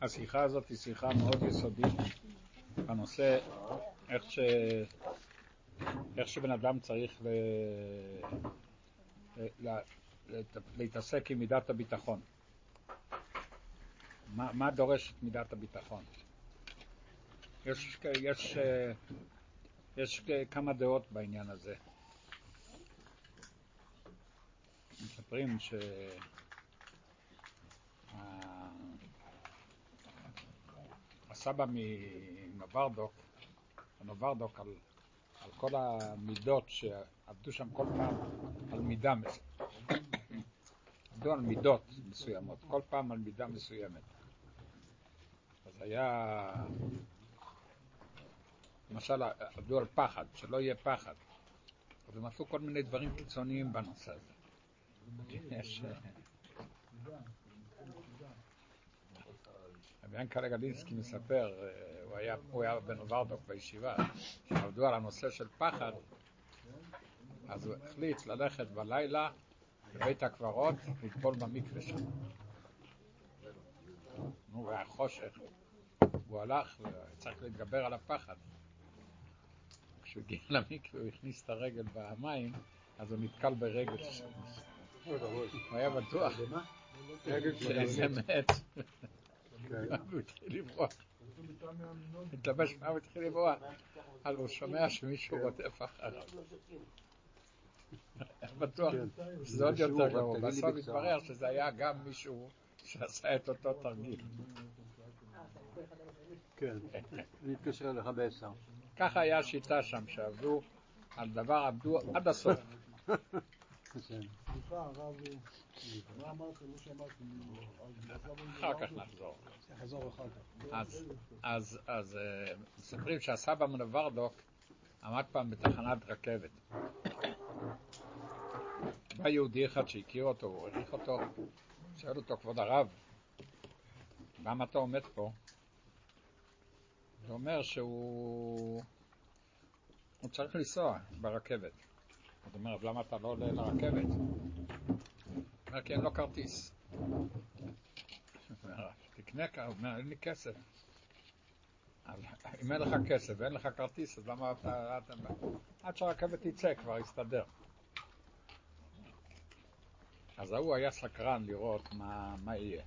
השיחה הזאת היא שיחה מאוד יסודית בנושא איך, ש... איך שבן אדם צריך ל... ל... להתעסק עם מידת הביטחון. מה, מה דורש את מידת הביטחון? יש, יש, יש כמה דעות בעניין הזה. מספרים ש... הסבא מנוברדוק, הנוברדוק על, על כל המידות שעבדו שם כל פעם על מידה מסוימת. עבדו על מידות מסוימות, כל פעם על מידה מסוימת. אז היה, למשל, עבדו על פחד, שלא יהיה פחד. אז הם עשו כל מיני דברים קיצוניים בנושא הזה. יש... ינקלה גלינסקי מספר, אה, הוא היה, הוא היה בן ורדוק בישיבה, שעבדו על הנושא של פחד, אז הוא החליט ללכת בלילה לבית הקברות לטבול במקווה שם. נו, היה חושך, הוא הלך וצריך להתגבר על הפחד. כשהוא הגיע למקווה הוא הכניס את הרגל במים, אז הוא נתקל ברגל שם. הוא היה בטוח שזה מת. הוא התחיל לברוח. התלבש מה הוא התחיל לברוח. אז הוא שומע שמישהו רודף אחריו. בטוח שזה עוד יותר גרוע. בסוף התברר שזה היה גם מישהו שעשה את אותו תרגיל. כן, אני אתקשר אליך בעשר. ככה היה השיטה שם, שעבדו על דבר, עבדו עד הסוף. סליחה, הרב, מה אמרת? לא שמעתי. אחר כך נחזור. נחזור אחר כך. אז, אז אה, מספרים שהסבא מנוורדוק עמד פעם בתחנת רכבת. בא יהודי אחד שהכיר אותו, הוא העריך אותו, שואל אותו, כבוד הרב, למה אתה עומד פה? זה אומר שהוא הוא צריך לנסוע ברכבת. אז אומר, אז למה אתה לא עולה לרכבת? הוא אומר, כי אין לו כרטיס. תקנה כרטיס, הוא אומר, אין לי כסף. אם אין לך כסף ואין לך כרטיס, אז למה אתה... עד שהרכבת תצא, כבר יסתדר. אז ההוא היה סקרן לראות מה, מה יהיה.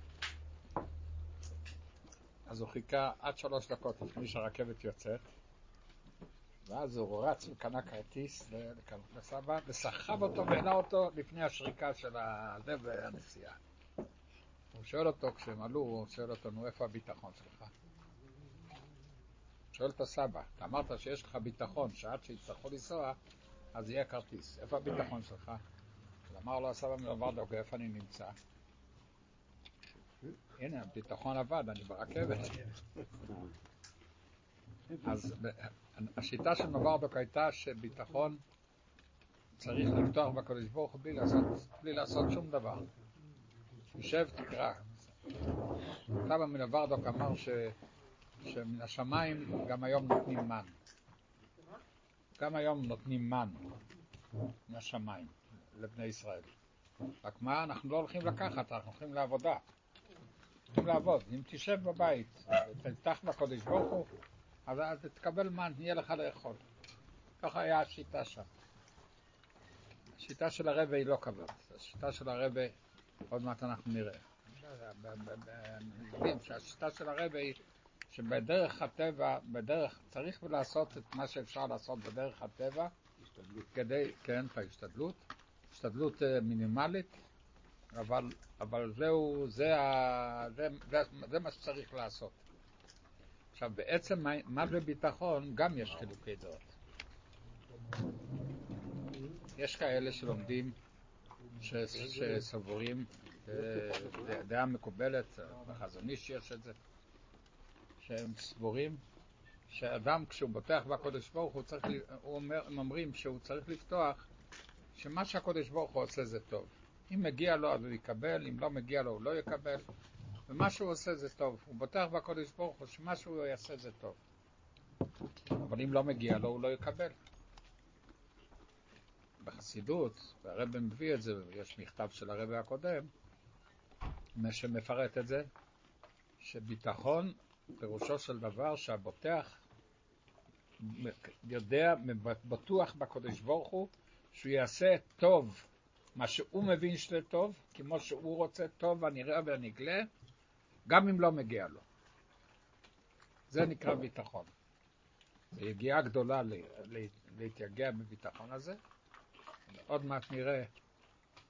אז הוא חיכה עד שלוש דקות לפני שהרכבת יוצאת, ואז הוא רץ וקנה כרטיס לסבא, וסחב אותו והעלה אותו לפני השריקה של הזה והנסיעה. הוא שואל אותו, כשהם עלו, הוא שואל אותו, נו, איפה הביטחון שלך? שואל את הסבא, אתה אמרת שיש לך ביטחון שעד שיצטרכו לנסוע, אז יהיה כרטיס. איפה הביטחון שלך? אז אמר לו הסבא מלוברדוק, איפה אני נמצא? הנה, הביטחון עבד, אני ברכבת. אז השיטה של מברדוק הייתה שביטחון צריך לפתוח בקדוש ברוך הוא בלי לעשות, שום דבר. תשב, תקרא. סבא מנברדוק אמר ש, שמן השמיים גם היום נותנים מן. גם היום נותנים מן מהשמיים לבני ישראל. רק מה, אנחנו לא הולכים לקחת, אנחנו הולכים לעבודה. הולכים לעבוד. אם תשב בבית, תפתח בקודש ברוך הוא, אז תקבל מן, יהיה לך לאכול. ככה היה השיטה שם. השיטה של הרבה היא לא כזאת. השיטה של הרבה, עוד מעט אנחנו נראה. יודעים שהשיטה של הרבה היא שבדרך הטבע, בדרך, צריך לעשות את מה שאפשר לעשות בדרך הטבע, השתדלות. כדי, כן, את ההשתדלות, השתדלות אה, מינימלית, אבל, אבל זהו, זה, ה, זה, זה, זה מה שצריך לעשות. עכשיו, בעצם מה, זה ביטחון, גם יש חילוקי דעות. יש כאלה שלומדים, ש, שסבורים, אה, דעה מקובלת, בחזון איש יש את זה, שהם סבורים שאדם כשהוא בוטח בקודש ברוך הוא צריך, הוא אומר, הם אומרים שהוא צריך לפתוח שמה שהקודש ברוך הוא עושה זה טוב. אם מגיע לו אז הוא יקבל, אם לא מגיע לו הוא לא יקבל, ומה שהוא עושה זה טוב. הוא בוטח בקודש ברוך הוא שמה שהוא יעשה זה טוב. אבל אם לא מגיע לו הוא לא יקבל. בחסידות, והרבא מביא את זה, יש מכתב של הרבא הקודם, שמפרט את זה, שביטחון פירושו של דבר שהבוטח יודע, בטוח בקדוש ברוך הוא, שהוא יעשה טוב מה שהוא מבין שזה טוב, כמו שהוא רוצה טוב הנראה והנגלה, גם אם לא מגיע לו. זה נקרא ביטחון. זו יגיעה גדולה להתייגע בביטחון הזה. עוד מעט נראה,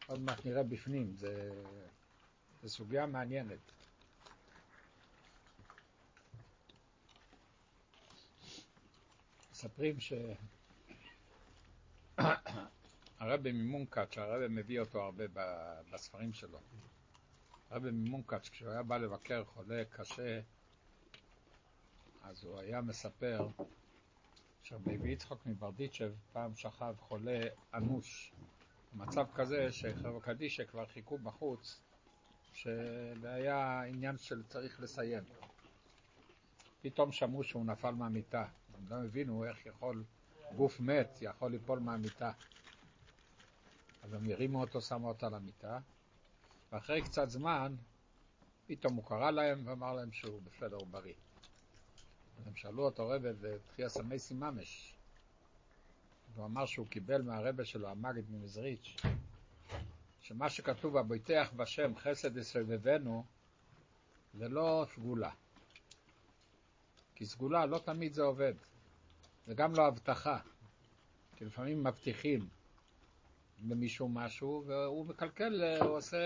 עוד מעט נראה בפנים, זו סוגיה מעניינת. מספרים ש... הרבי ממונקאץ', שהרבי מביא אותו הרבה בספרים שלו. הרבי ממונקאץ', כשהוא היה בא לבקר חולה קשה, אז הוא היה מספר שרבי יצחוק מברדיצ'ב פעם שכב חולה אנוש. במצב כזה שחברה קדישא כבר חיכו בחוץ, שהיה עניין של צריך לסיים. פתאום שמעו שהוא נפל מהמיטה. הם לא הבינו איך יכול גוף מת יכול ליפול מהמיטה. אז הם הרימו אותו, שמו אותו על המיטה, ואחרי קצת זמן, פתאום הוא קרא להם ואמר להם שהוא בסדר, הוא בריא. הם שאלו אותו רבה, ותחייה סמייסי ממש. והוא אמר שהוא קיבל מהרבה שלו, המגיד ממזריץ', שמה שכתוב, הבויתח בשם חסד יסובבנו, זה לא סגולה. כי סגולה לא תמיד זה עובד. זה גם לא הבטחה. כי לפעמים מבטיחים למישהו משהו, והוא מקלקל, הוא עושה...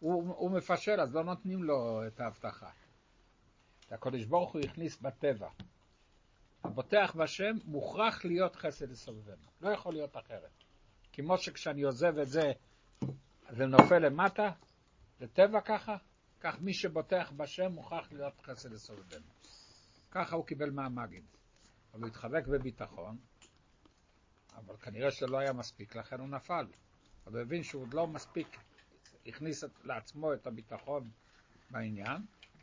הוא, הוא מפשל, אז לא נותנים לו את ההבטחה. הקדוש ברוך הוא הכניס בטבע. הבוטח בשם מוכרח להיות חסד לסובבנו. לא יכול להיות אחרת. כמו שכשאני עוזב את זה, זה נופל למטה, זה טבע ככה, כך מי שבוטח בשם מוכרח להיות חסד לסובבנו. ככה הוא קיבל מהמגיד. אבל הוא התחבק בביטחון, אבל כנראה שלא היה מספיק, לכן הוא נפל. אבל הוא הבין שהוא עוד לא מספיק, הכניס לעצמו את הביטחון בעניין,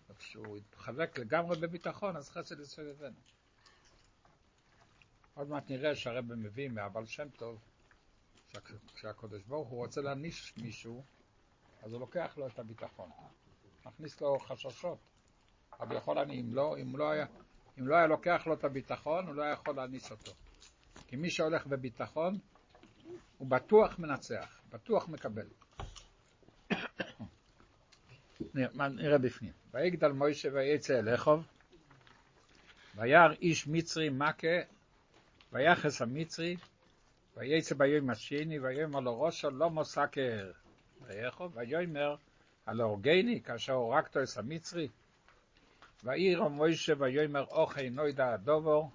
וכשהוא התחבק לגמרי בביטחון, אז חסד יסובבנו. עוד מעט נראה שהרבא מביא מהבעל שם טוב, כשהקדוש ברוך הוא רוצה להעניש מישהו, אז הוא לוקח לו את הביטחון. מכניס לו חששות. אבל יכול אני, אם לא, אם לא היה, אם לא היה לוקח לו את הביטחון, הוא לא היה יכול להעניש אותו. כי מי שהולך בביטחון, הוא בטוח מנצח, בטוח מקבל. נראה בפנים. ויגדל מוישה ויצא אל אחוב, וירא איש מצרי מכה, ויחס המצרי, ויצא ביום השני, ויאמר לו ראשו לא מוסקר ויחוב, ויאמר הלא הורגני כאשר הורגתו את המצרי, וירא מוישה ויאמר אוכי נוידע הדובור,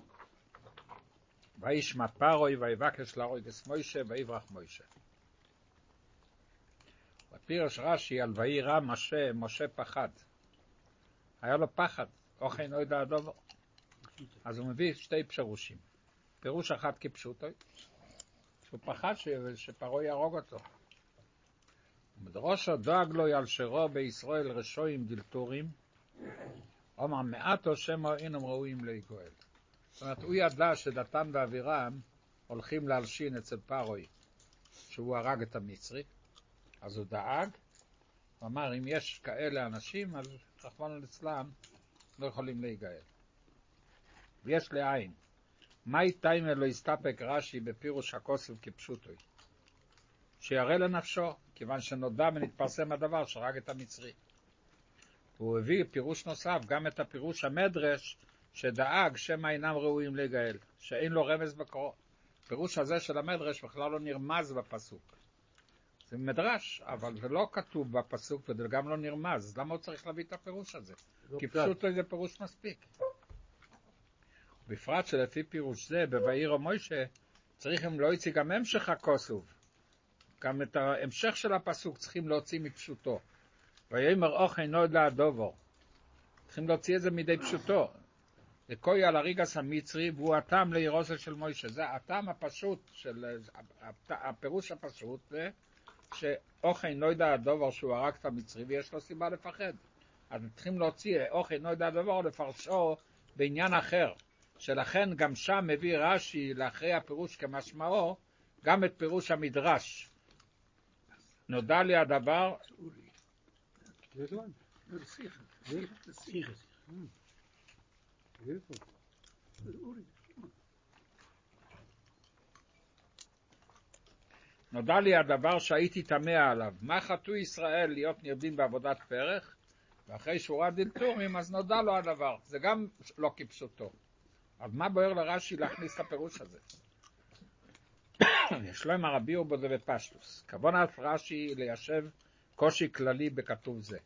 וישמע פרוי ויבקש להרוג את מוישה ויברח מוישה. בפירוש רש"י על וירא משה, משה פחד. היה לו פחד, אוכי נוידע הדובור. אז הוא מביא שתי פירושים. פירוש אחד כפשוטו, שהוא פחד שפרעה יהרוג אותו. מדרושו דואג לו על שרו בישראל רשועים דלתורים, אומר מעטו שמו אינם ראויים לגואל. זאת אומרת, הוא ידע שדתן ואבירם הולכים להלשין אצל פרוי, שהוא הרג את המצרי, אז הוא דאג, הוא אמר, אם יש כאלה אנשים, אז רחמנו ליצלן לא יכולים להיגאל. ויש לעין. מאי טיימר לא הסתפק רש"י בפירוש הכוסף כפשוטוי? שיראה לנפשו, כיוון שנודע ונתפרסם הדבר שהרג את המצרי. והוא הביא פירוש נוסף, גם את הפירוש המדרש, שדאג שמא אינם ראויים להיגאל, שאין לו רמז בקרו. הפירוש הזה של המדרש בכלל לא נרמז בפסוק. זה מדרש, אבל זה לא כתוב בפסוק וזה גם לא נרמז. למה הוא צריך להביא את הפירוש הזה? לא כי פשוט זה פירוש מספיק. בפרט שלפי פירוש זה, בבעיר מוישה, צריך אם לא יציא גם המשך הכוסוב. גם את ההמשך של הפסוק צריכים להוציא מפשוטו. ויאמר אוכי נוד להדובו. צריכים להוציא את זה מידי פשוטו. לקוי על הריגס המצרי, והוא הטעם לאירוסה של מוישה. זה הטעם הפשוט, של, הפירוש הפשוט זה שאוכי נוידע הדובר שהוא הרג את המצרי ויש לו סיבה לפחד. אז צריכים להוציא אוכי נוידע הדובר לפרשו בעניין אחר. שלכן גם שם מביא רש"י לאחרי הפירוש כמשמעו גם את פירוש המדרש. נודע לי הדבר נודע לי הדבר שהייתי תמה עליו, מה חטאו ישראל להיות נרדים בעבודת פרח, ואחרי שורה דלתורים אז נודע לו הדבר, זה גם לא כפשוטו. אז מה בוער לרש"י להכניס את הפירוש הזה? יש לו עם הרבי ובזה בפשטוס. כוונת רש"י ליישב קושי כללי בכתוב זה.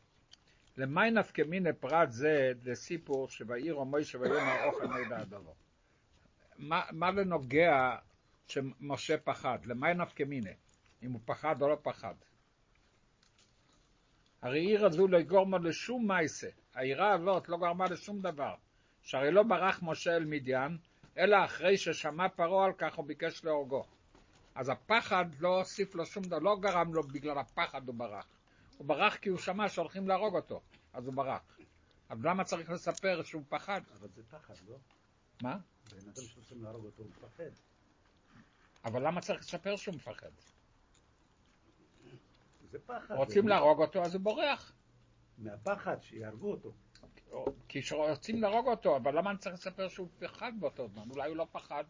למי נפקא מיני פרט זה לסיפור שבעיר מוישה ויאמר אוכל מידע הדבר. מה, מה לנוגע שמשה פחד? למי נפקא מיני? אם הוא פחד או לא פחד. הרי עיר הזו לא גורמה לשום מייסה. העירה הזאת לא גרמה לשום דבר. שהרי לא ברח משה אל מדיין, אלא אחרי ששמע פרעה על כך הוא ביקש להורגו. אז הפחד לא הוסיף לו שום דבר, לא גרם לו בגלל הפחד הוא ברח. הוא ברח כי הוא שמע שהולכים להרוג אותו, אז הוא ברח. אז למה צריך לספר שהוא פחד? אבל זה פחד, לא? מה? בן אדם שרוצים להרוג אותו, הוא מפחד. אבל למה צריך לספר שהוא מפחד? זה פחד. רוצים זה- להרוג אותו, אז הוא בורח. מהפחד, שיהרגו אותו. כי רוצים להרוג אותו, אבל למה אני צריך לספר שהוא פחד באותו זמן? אולי הוא לא פחד.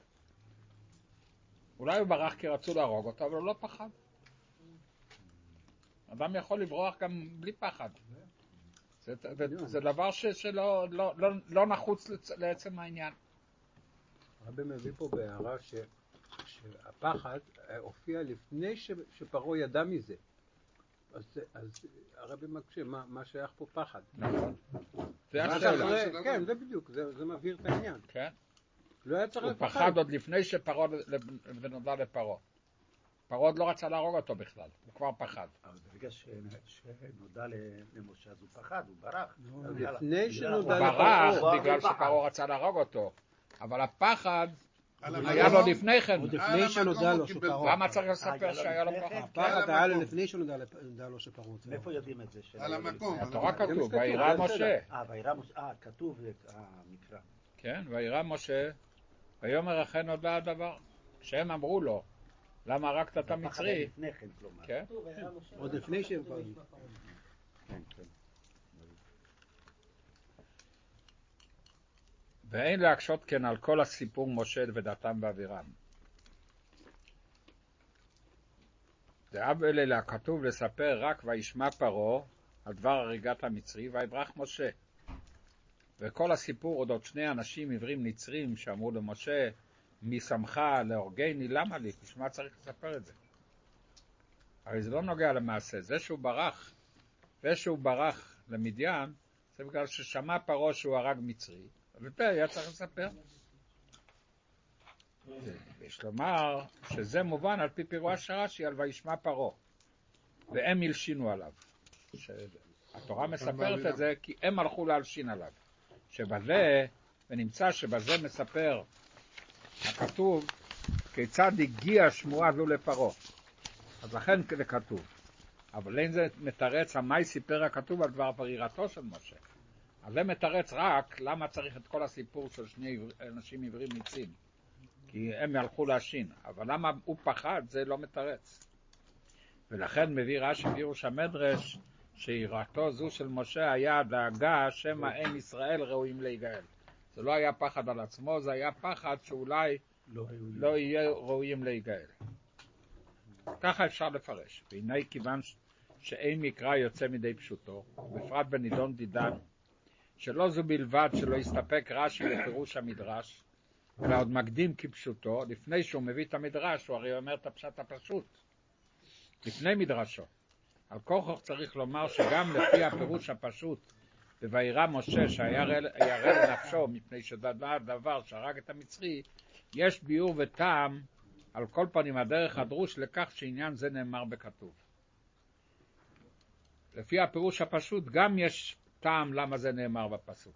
אולי הוא ברח כי רצו להרוג אותו, אבל הוא לא פחד. אדם יכול לברוח גם בלי פחד. זה, זה, זה דבר ש, שלא לא, לא, לא נחוץ לצ, לעצם העניין. הרבי מביא פה בהערה ש- שהפחד אה, הופיע לפני ש- שפרעה ידע מזה. אז, אז הרבי מקשה, מה, מה שייך פה פחד? נכון. זה השאלה. כן, זה בדיוק, זה, זה מבהיר את העניין. כן? לא היה צריך הוא לפחד. פחד עוד לפני שפרעה, ונודע לפרעה. פרעה עוד לא רצה להרוג אותו בכלל, הוא כבר פחד. אבל ברגע שנודע למשה, אז הוא פחד, הוא ברח. אז יאללה. לפני הוא שנודע ברח לפרעה. בגלל שפרעה רצה להרוג אותו, אבל הפחד היה לו לפני כן. עוד לפני שנודע לו שפרעה. למה צריך לספר היה לו שהיה לו לפני פחד? כן? הפחד היה המקום. לפני שנודע לו שפרעה. מאיפה יודעים את זה? על המקום. על התורה. כתוב, וירא משה. אה, וירא משה, אה, כתוב המקרא. כן, וירא משה, ויאמר אכן נודע הדבר. כשהם אמרו לו, למה הרגת את המצרי? לפני כן, כלומר. כן, עוד לפני שהם כבר... כן, כן. ואין להקשות כן על כל הסיפור משה ודתם ואבירם. דאב אלה כתוב לספר רק וישמע פרעה על דבר הריגת המצרי ויברח משה. וכל הסיפור אודות שני אנשים עיוורים נצרים שאמרו למשה מי שמך להורגני למה לי? בשביל מה צריך לספר את זה? הרי זה לא נוגע למעשה, זה שהוא ברח, זה שהוא ברח למדיין זה בגלל ששמע פרעה שהוא הרג מצרי, ופה היה צריך לספר. יש לומר שזה מובן על פי פירוש רש"י על וישמע פרעה, והם הלשינו עליו. התורה מספרת את זה כי הם הלכו להלשין עליו. שבזה, ונמצא שבזה מספר הכתוב כיצד הגיעה שמועה זו לפרעה. אז לכן זה כתוב. אבל אין זה מתרץ המאי סיפר הכתוב על דבר פרירתו של משה. אז זה מתרץ רק למה צריך את כל הסיפור של שני אנשים עיוורים ניצים. כי הם הלכו להשין. אבל למה הוא פחד זה לא מתרץ. ולכן מביא רש"י פירוש המדרש שיראתו זו של משה היה דאגה שמא אין ישראל ראויים להיגאל. זה לא היה פחד על עצמו, זה היה פחד שאולי לא. לא יהיה ראויים להיגאל. ככה אפשר לפרש. והנה כיוון שאין מקרא יוצא מדי פשוטו, בפרט בנידון דידן, שלא זו בלבד שלא הסתפק רש"י לפירוש המדרש, אלא עוד מקדים כפשוטו, לפני שהוא מביא את המדרש, הוא הרי אומר את הפשט הפשוט, לפני מדרשו. על כוכך צריך לומר שגם לפי הפירוש הפשוט, ב"וירא משה שירא לנפשו מפני שדע דבר שהרג את המצרי, יש ביאור וטעם, על כל פנים הדרך הדרוש לכך שעניין זה נאמר בכתוב. לפי הפירוש הפשוט גם יש טעם למה זה נאמר בפסוק.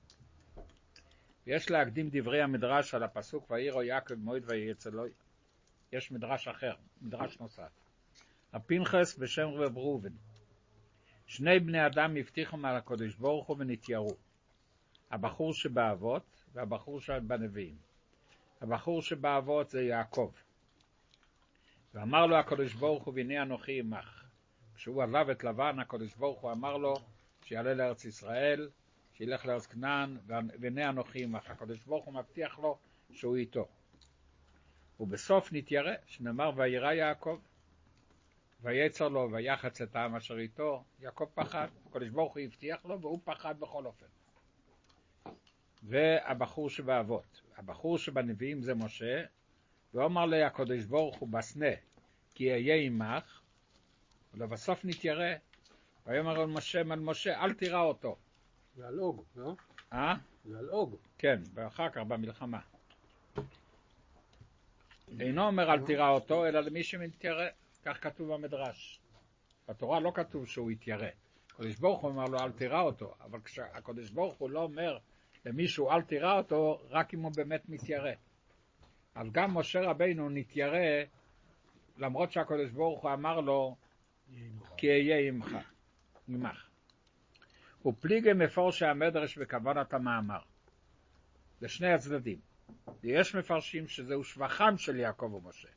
יש להקדים דברי המדרש על הפסוק ויראו יעקב מועד וייצא לו. יש מדרש אחר, מדרש נוסף. הפנחס בשם רב ראובן. שני בני אדם הבטיחו מעל הקדוש ברוך הוא ונתיירו. הבחור שבאבות והבחור שבנביאים. הבחור שבאבות זה יעקב. ואמר לו הקדוש ברוך הוא, והנה אנוכי עמך. כשהוא עזב את לבן, הקדוש ברוך הוא אמר לו שיעלה לארץ ישראל, שילך לארץ כנען, והנה אנוכי עמך. הקדוש ברוך הוא מבטיח לו שהוא איתו. ובסוף נתיירא, שנאמר וירא יעקב. ויצר לו ויחץ את העם אשר איתו, יעקב פחד, הקדוש ברוך הוא הבטיח לו והוא פחד בכל אופן. והבחור שבאבות, הבחור שבנביאים זה משה, ואומר לי הקדוש ברוך הוא בסנה, כי אהיה עמך, ולבסוף נתיירא. ויאמר משה, אל משה, אל תירא אותו. זה על אוג, לא? אה? זה על אוג. כן, ואחר כך במלחמה. אינו אומר אל תירא אותו, אלא למי שמתיירא. כך כתוב במדרש. בתורה לא כתוב שהוא יתיירא. הקדוש ברוך הוא אומר לו אל תירא אותו, אבל כשהקדוש ברוך הוא לא אומר למישהו אל תירא אותו, רק אם הוא באמת מתיירא. אז גם משה רבינו נתיירא, למרות שהקדוש ברוך הוא אמר לו כי אהיה עמך, עמך. ופליגי מפורשי המדרש בכוונת המאמר. לשני הצדדים. ויש מפרשים שזהו שבחם של יעקב ומשה.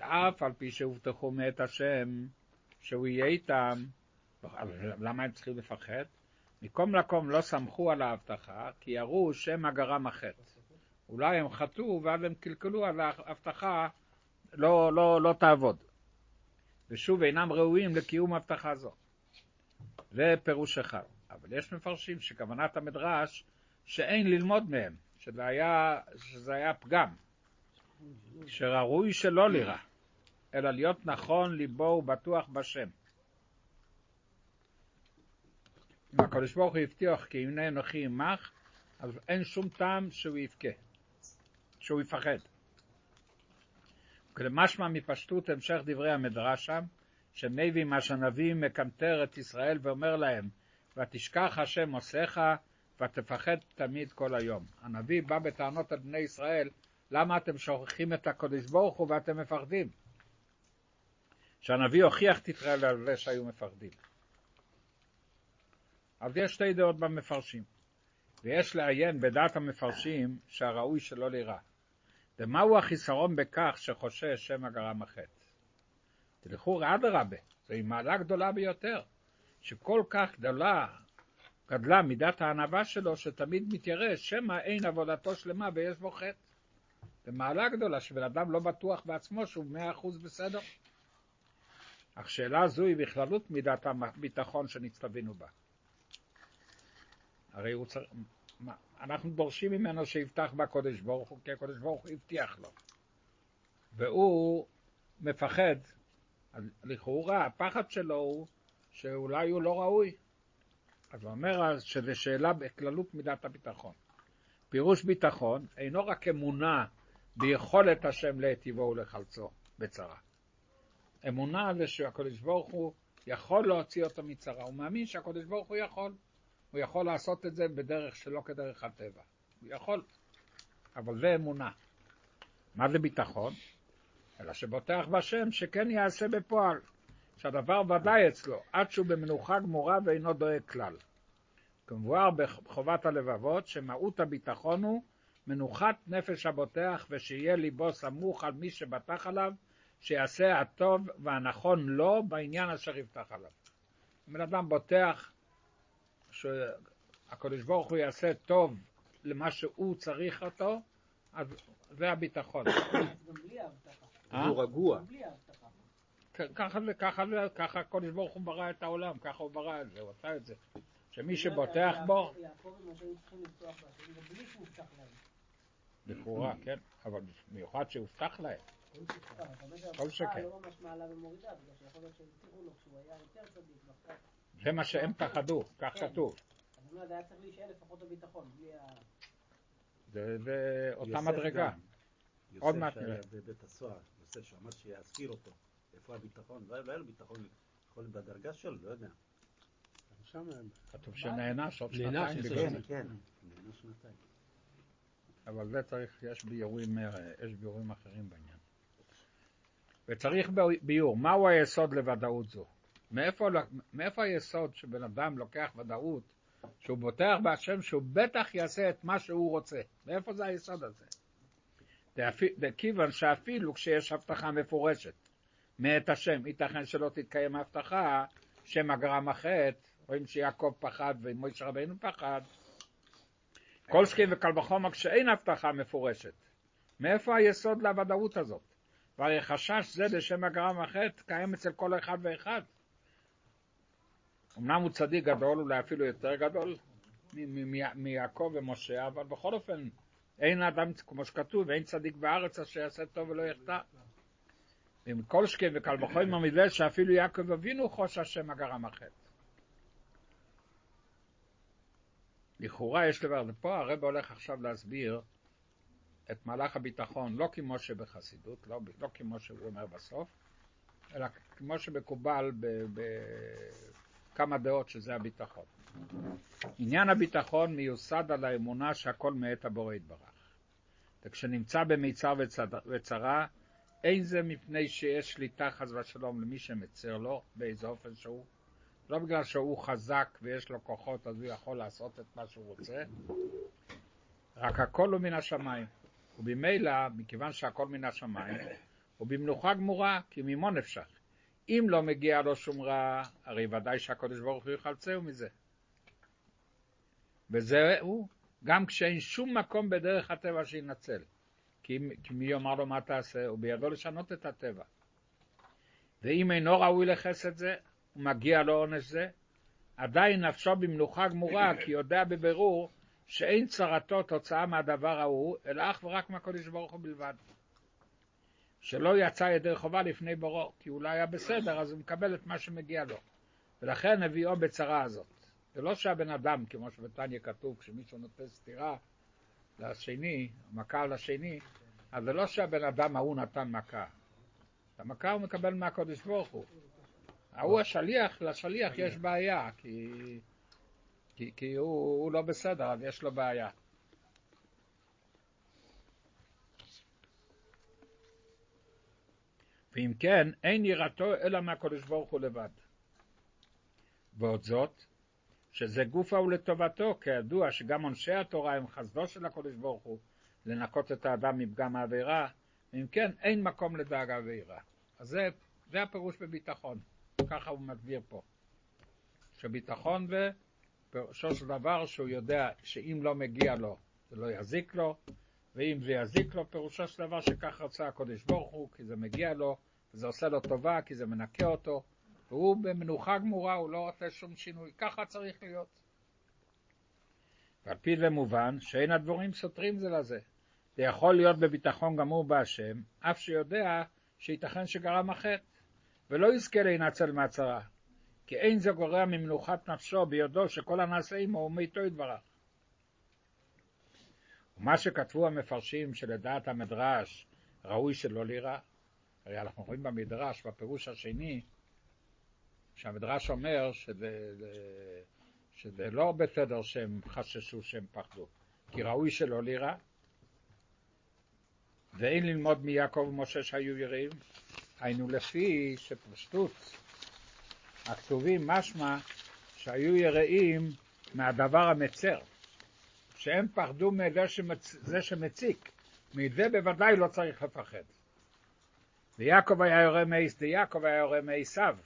ואף על פי שהובטחו מאת השם שהוא יהיה איתם, למה הם צריכים לפחד? מקום לקום לא סמכו על ההבטחה, כי יראו שמא גרם החטא. אולי הם חטאו ואז הם קלקלו על ההבטחה, לא, לא, לא תעבוד. ושוב אינם ראויים לקיום הבטחה זו. זה פירוש אחד. אבל יש מפרשים שכוונת המדרש שאין ללמוד מהם, שזה היה, שזה היה פגם, שראוי שלא לירא, אלא להיות נכון ליבו ובטוח בשם. אם הקדוש ברוך הוא הבטיח כי הנה אנוכי עמך, אז אין שום טעם שהוא יבכה, שהוא יפחד. ולמשמע מפשטות המשך דברי המדרש שם, שמביא מה שהנביא מקנטר את ישראל ואומר להם, ותשכח השם עושיך ותפחד תמיד כל היום. הנביא בא בטענות על בני ישראל, למה אתם שוכחים את הקדוש ברוך הוא ואתם מפחדים? שהנביא הוכיח את ישראל על זה שהיו מפחדים. אז יש שתי דעות במפרשים, ויש לעיין בדעת המפרשים שהראוי שלא לירא. ומהו החיסרון בכך שחושש שמא גרם החטא? תלכו אדרבה, זוהי מעלה גדולה ביותר, שכל כך גדולה, גדלה מידת הענווה שלו, שתמיד מתיירא שמא אין עבודתו שלמה ויש בו חטא. זו מעלה גדולה שבן אדם לא בטוח בעצמו שהוא מאה אחוז בסדר. אך שאלה זו היא בכללות מידת הביטחון שנצטווינו בה. הרי הוא צריך, מה, אנחנו דורשים ממנו שיבטח בקודש ברוך הוא, כי הקודש ברוך הוא הבטיח לו. והוא מפחד, לכאורה הפחד שלו הוא שאולי הוא לא ראוי. אז הוא אומר שזו שאלה בכללות מידת הביטחון. פירוש ביטחון אינו רק אמונה ביכולת השם להיטיבו ולחלצו בצרה. אמונה שהקדוש ברוך הוא יכול להוציא אותו מצרה, הוא מאמין שהקדוש ברוך הוא יכול. הוא יכול לעשות את זה בדרך שלא כדרך הטבע. הוא יכול, אבל זה אמונה. מה זה ביטחון? אלא שבוטח בשם שכן יעשה בפועל, שהדבר ודאי אצלו, עד שהוא במנוחה גמורה ואינו דואג כלל. כמבואר בחובת הלבבות, שמהות הביטחון הוא מנוחת נפש הבוטח ושיהיה ליבו סמוך על מי שבטח עליו, שיעשה הטוב והנכון לו בעניין אשר יבטח עליו. אם בן אדם בוטח שהקדוש ברוך הוא יעשה טוב למה שהוא צריך אותו, אז זה הביטחון. גם בלי ההבטחה. אה? הוא רגוע. גם בלי ההבטחה. ככה הקדוש ברוך הוא ברא את העולם, ככה הוא ברא את זה, הוא עשה את זה. שמי שבוטח בו, שהובטח להם. לכאורה, כן, אבל במיוחד שהובטח להם. כל שכן. שההבטחה לא דווקא. זה מה שהם פחדו, כך כן. כתוב. זה אותה יוסף מדרגה. עוד יוסף מעט שהיה נראה. בבית הסוהר, יוסף שאמר שיזכיר אותו. איפה הביטחון? לא לא היה לו ביטחון, יכול להיות בדרגה שלו, לא יודע. כתוב שנענש עוד נענש שנתיים. זה. כן, נהנה שנתיים. אבל זה צריך, יש ביורים, אה, יש ביורים אחרים בעניין. וצריך ביור, מהו היסוד לוודאות זו? מאיפה, מאיפה היסוד שבן אדם לוקח ודאות שהוא בוטח בהשם שהוא בטח יעשה את מה שהוא רוצה? מאיפה זה היסוד הזה? כיוון שאפילו כשיש הבטחה מפורשת מאת השם, ייתכן שלא תתקיים ההבטחה, שמא גרם החטא, רואים שיעקב פחד ומשה רבינו פחד. כל שכן וקל וחומר כשאין הבטחה מפורשת. מאיפה היסוד לוודאות הזאת? והרי חשש זה לשם הגרם החטא קיים אצל כל אחד ואחד. אמנם הוא צדיק גדול, אולי אפילו יותר גדול מיעקב ומשה, אבל בכל אופן, אין אדם, כמו שכתוב, אין צדיק בארץ אשר יעשה טוב ולא יחטא. ומכל שכן וקל וחומר מזה שאפילו יעקב אבינו חוש השם הגרם החטא. לכאורה יש דבר, ופה הרב הולך עכשיו להסביר את מהלך הביטחון, לא כמו שבחסידות, לא, לא כמו שהוא אומר בסוף, אלא כמו שמקובל בכמה דעות שזה הביטחון. עניין הביטחון מיוסד על האמונה שהכל מאת הבורא יתברך. וכשנמצא במיצר וצרה, אין זה מפני שיש שליטה חס ושלום למי שמצר לו, באיזה אופן שהוא, לא בגלל שהוא חזק ויש לו כוחות אז הוא יכול לעשות את מה שהוא רוצה, רק הכל הוא מן השמיים. ובמילא, מכיוון שהכל מן השמיים, הוא במנוחה גמורה, כי ממו נפשך. אם לא מגיע לו שום רע, הרי ודאי שהקדוש ברוך הוא יחלצהו מזה. וזהו, גם כשאין שום מקום בדרך הטבע שינצל. כי, כי מי יאמר לו מה תעשה, הוא בידו לשנות את הטבע. ואם אינו ראוי לחסד זה, ומגיע לו עונש זה, עדיין נפשו במנוחה גמורה, כי יודע בבירור שאין צרתו תוצאה מהדבר ההוא, אלא אך ורק מהקודש ברוך הוא בלבד. שלא יצא ידי חובה לפני בוראו, כי הוא לא היה בסדר, אז הוא מקבל את מה שמגיע לו. ולכן הביאו בצרה הזאת. זה לא שהבן אדם, כמו שבתניא כתוב, כשמישהו נותן סטירה לשני, מכה לשני, אז זה לא שהבן אדם ההוא נתן מכה. את המכה הוא מקבל מהקודש ברוך הוא. ההוא השליח, לשליח יש בעיה, כי, כי, כי הוא, הוא לא בסדר, אז יש לו בעיה. ואם כן, אין יראתו אלא מהקדוש ברוך הוא לבד. ועוד זאת, שזה גופה ולטובתו, כידוע שגם עונשי התורה הם חסדו של הקדוש ברוך הוא, לנקות את האדם מפגם העבירה, ואם כן, אין מקום לדאגה ויראה. אז זה, זה הפירוש בביטחון, ככה הוא מסביר פה. שביטחון ופירושו של דבר שהוא יודע שאם לא מגיע לו, זה לא יזיק לו, ואם זה יזיק לו, פירושו של דבר שכך רצה הקדוש ברוך הוא, כי זה מגיע לו, וזה עושה לו טובה, כי זה מנקה אותו, והוא במנוחה גמורה, הוא לא רוצה שום שינוי, ככה צריך להיות. ועל פי זה מובן שאין הדבורים סותרים זה לזה. זה יכול להיות בביטחון גמור בהשם, אף שיודע שייתכן שגרם החטא, ולא יזכה להינצל מהצרה, כי אין זה גורע ממנוחת נפשו ביודעו שכל הנעשה עמו הוא מיתו יתברך. ומה שכתבו המפרשים שלדעת המדרש ראוי שלא לירא, הרי אנחנו רואים במדרש, בפירוש השני, שהמדרש אומר שזה, שזה לא בסדר שהם חששו שהם פחדו, כי ראוי שלא לירא, ואין ללמוד מיעקב ומשה שהיו יראים, היינו לפי שפשטות הכתובים משמע שהיו יראים מהדבר המצר, שהם פחדו מזה שמצ... שמציק, מזה בוודאי לא צריך לפחד. ויעקב היה יורה מעיס דיעקב היה יורה מעשיו,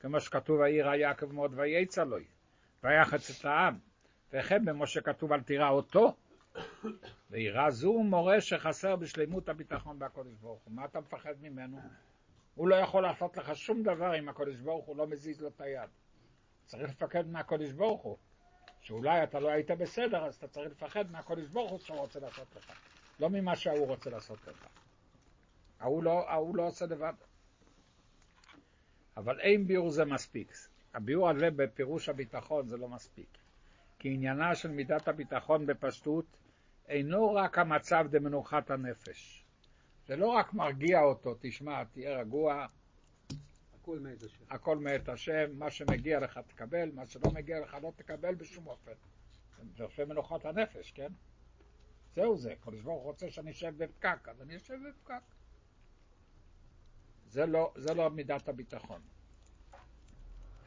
כמו שכתוב וירא יעקב מאוד וייצא לו, ויחץ את העם, וכן כמו שכתוב אל תירא אותו, ויראה זו מורה שחסר בשלמות הביטחון בהקדוש ברוך הוא. מה אתה מפחד ממנו? הוא לא יכול לעשות לך שום דבר אם הקדוש ברוך הוא לא מזיז לו את היד. צריך לפחד מהקדוש ברוך הוא. שאולי אתה לא היית בסדר, אז אתה צריך לפחד מהקדוש ברוך הוא שהוא רוצה לעשות לך. לא ממה שההוא רוצה לעשות לך. ההוא לא, ההוא לא עושה לבד. אבל אין ביאור זה מספיק. הביאור הזה בפירוש הביטחון זה לא מספיק. כי עניינה של מידת הביטחון בפשטות אינו רק המצב דמנוחת הנפש. זה לא רק מרגיע אותו, תשמע, תהיה רגוע, הכל מאת השם. הכל מאת השם, מה שמגיע לך תקבל, מה שלא מגיע לך לא תקבל בשום אופן. זה עושה מנוחת הנפש, כן? זהו זה, הקדוש ברוך הוא רוצה שאני אשב בפקק, אז אני אשב בפקק. זה לא, זה לא מידת הביטחון.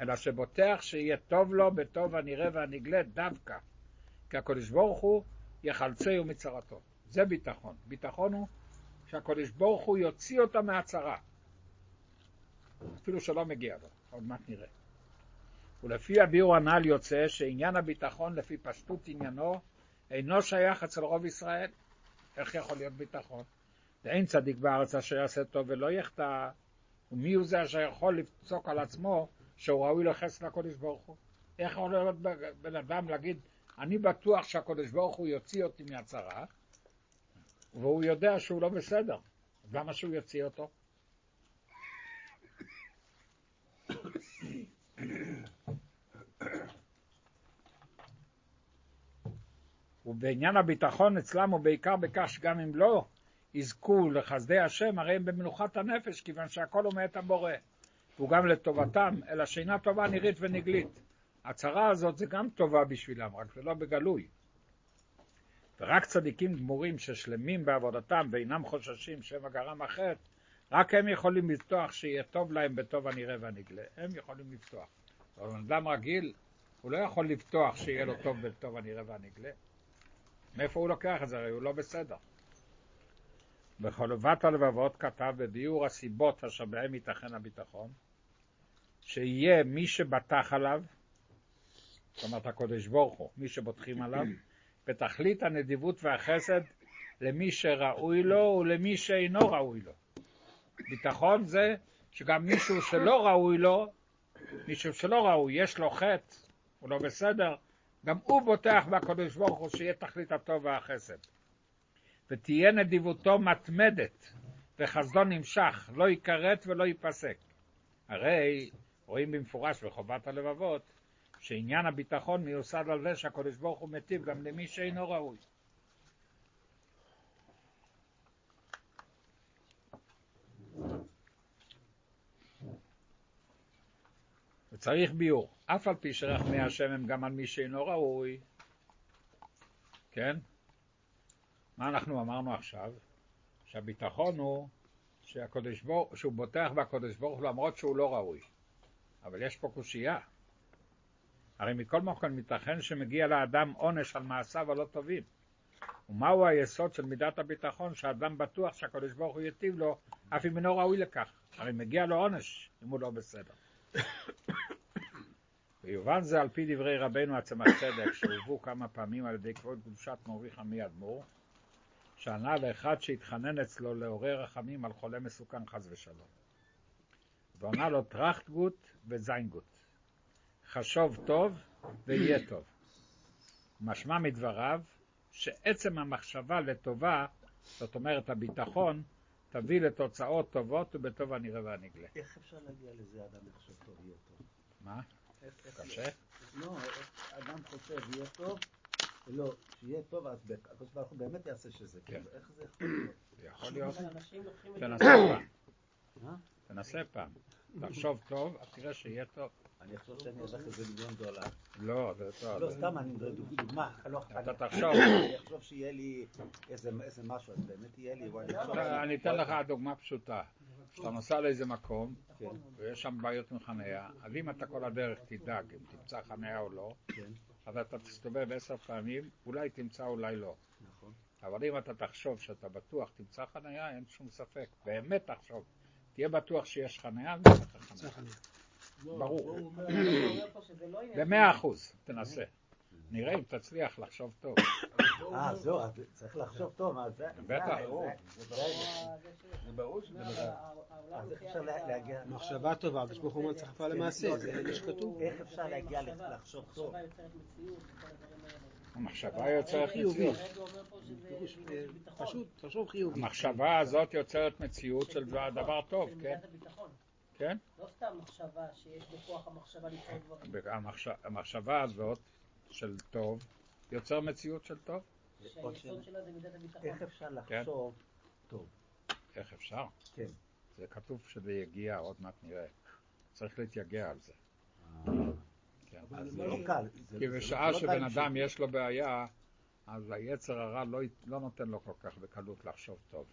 אלא שבוטח שיהיה טוב לו בטוב הנראה והנגלה דווקא. כי הקדוש ברוך הוא יחלצהו מצרתו. זה ביטחון. ביטחון הוא שהקדוש ברוך הוא יוציא אותה מהצרה. אפילו שלא מגיע לו, עוד מעט נראה. ולפי הביאור הנ"ל יוצא שעניין הביטחון לפי פשטות עניינו אינו שייך אצל רוב ישראל. איך יכול להיות ביטחון? ואין צדיק בארץ אשר יעשה טוב ולא יחטא, ומי הוא זה אשר יכול לפסוק על עצמו שהוא ראוי לחסד לקודש ברוך הוא? איך יכול להיות בן אדם להגיד, אני בטוח שהקודש ברוך הוא יוציא אותי מהצרה, והוא יודע שהוא לא בסדר, אז למה שהוא יוציא אותו? ובעניין הביטחון אצלם הוא בעיקר בכך שגם אם לא יזכו לחסדי השם, הרי הם במנוחת הנפש, כיוון שהכל הוא מאת הבורא. והוא גם לטובתם, אלא שאינה טובה נראית ונגלית. הצרה הזאת זה גם טובה בשבילם, רק זה לא בגלוי. ורק צדיקים גמורים ששלמים בעבודתם ואינם חוששים שמא גרם החטא, רק הם יכולים לפתוח שיהיה טוב להם בטוב הנראה והנגלה. הם יכולים לפתוח. אבל אדם רגיל, הוא לא יכול לפתוח שיהיה לו טוב בטוב הנראה והנגלה. מאיפה הוא לוקח את זה? הרי הוא לא בסדר. בחלובת הלבבות כתב בביאור הסיבות אשר בהם ייתכן הביטחון, שיהיה מי שבטח עליו, זאת אומרת הקודש ברוך הוא, מי שבוטחים עליו, בתכלית הנדיבות והחסד למי שראוי לו ולמי שאינו ראוי לו. ביטחון זה שגם מישהו שלא ראוי לו, מישהו שלא ראוי, יש לו חטא, הוא לא בסדר, גם הוא בוטח בקדוש ברוך הוא שיהיה תכלית הטוב והחסד. ותהיה נדיבותו מתמדת, וחסדו נמשך, לא ייכרת ולא ייפסק. הרי רואים במפורש בחובת הלבבות, שעניין הביטחון מיוסד על זה שהקדוש ברוך הוא מטיב גם למי שאינו ראוי. וצריך ביור, אף על פי שרחמי השם הם גם על מי שאינו ראוי, כן? מה אנחנו אמרנו עכשיו? שהביטחון הוא שהקודש ברוך, שהוא בוטח בקודש ברוך למרות שהוא לא ראוי. אבל יש פה קושייה. הרי מכל מקום ייתכן שמגיע לאדם עונש על מעשיו הלא טובים. ומהו היסוד של מידת הביטחון שהאדם בטוח שהקדוש ברוך הוא יטיב לו, אף אם אינו ראוי לכך. הרי מגיע לו עונש אם הוא לא בסדר. ויובן זה על פי דברי רבנו הצמח צדק, שהובאו כמה פעמים על ידי כבוד קדושת מורי חמי אדמו"ר, שענה לאחד שהתחנן אצלו לעורר רחמים על חולה מסוכן חס ושלום. ועונה לו טראכטגוט וזיינגוט. חשוב טוב ויהיה טוב. משמע מדבריו שעצם המחשבה לטובה, זאת אומרת הביטחון, תביא לתוצאות טובות ובטוב הנראה והנגלה. איך אפשר להגיע לזה אדם יחשוב טוב, יהיה טוב? מה? קשה? לא, אדם חושב יהיה טוב, לא, שיהיה טוב, אז הקדוש ברוך הוא באמת יעשה שזה, כן. איך זה יכול להיות? יכול להיות. תנסה פעם. תנסה פעם. תחשוב טוב, אז תראה שיהיה טוב. אני אחשוב שאני ארוויח איזה מיליון דולר. לא, זה טוב. לא, סתם, אני דוגמה. לא, אתה תחשוב. אני אחשוב שיהיה לי איזה משהו, אז באמת יהיה לי, אני אתן לך דוגמה פשוטה. כשאתה נוסע לאיזה מקום, כן, ויש שם בעיות עם חניה, אז אם אתה כל הדרך תדאג אם תמצא חניה או לא, כן, אז אתה תסתובב עשר פעמים, אולי תמצא, אולי לא. נכון. אבל אם אתה תחשוב שאתה בטוח תמצא חניה, אין שום ספק. באמת תחשוב. תהיה בטוח שיש חניה, אז יש לך חניה. ברור. לא. במאה אחוז, תנסה. נראה אם תצליח לחשוב טוב. אה, זהו, אז צריך לחשוב טוב, מה זה? בטח. זה- זה- ברור שזה... העולם אז איך אפשר להגיע... מחשבה טובה, הקדוש ברוך הוא אומר צריך לפעול למעשה, זה מה שכתוב. איך אפשר להגיע. לחשוב טוב? המחשבה יוצרת מציאות. פשוט, תחשוב חיובי. המחשבה הזאת יוצרת מציאות של דבר טוב, כן? כן? לא סתם מחשבה שיש בכוח המחשבה ליצור דברים. המחש- המחשבה הזאת של טוב יוצר מציאות של טוב. שהיסוד. שלה זה מידת הביטחון. איך אפשר לחשוב טוב? איך אפשר? כן. זה כתוב שזה יגיע, עוד מעט נראה. צריך להתייגע על זה. כן. אז זה לא קל. כי בשעה לא שבן אדם יש לו בעיה, אז היצר הרע לא, לא נותן לו כל כך בקלות לחשוב טוב.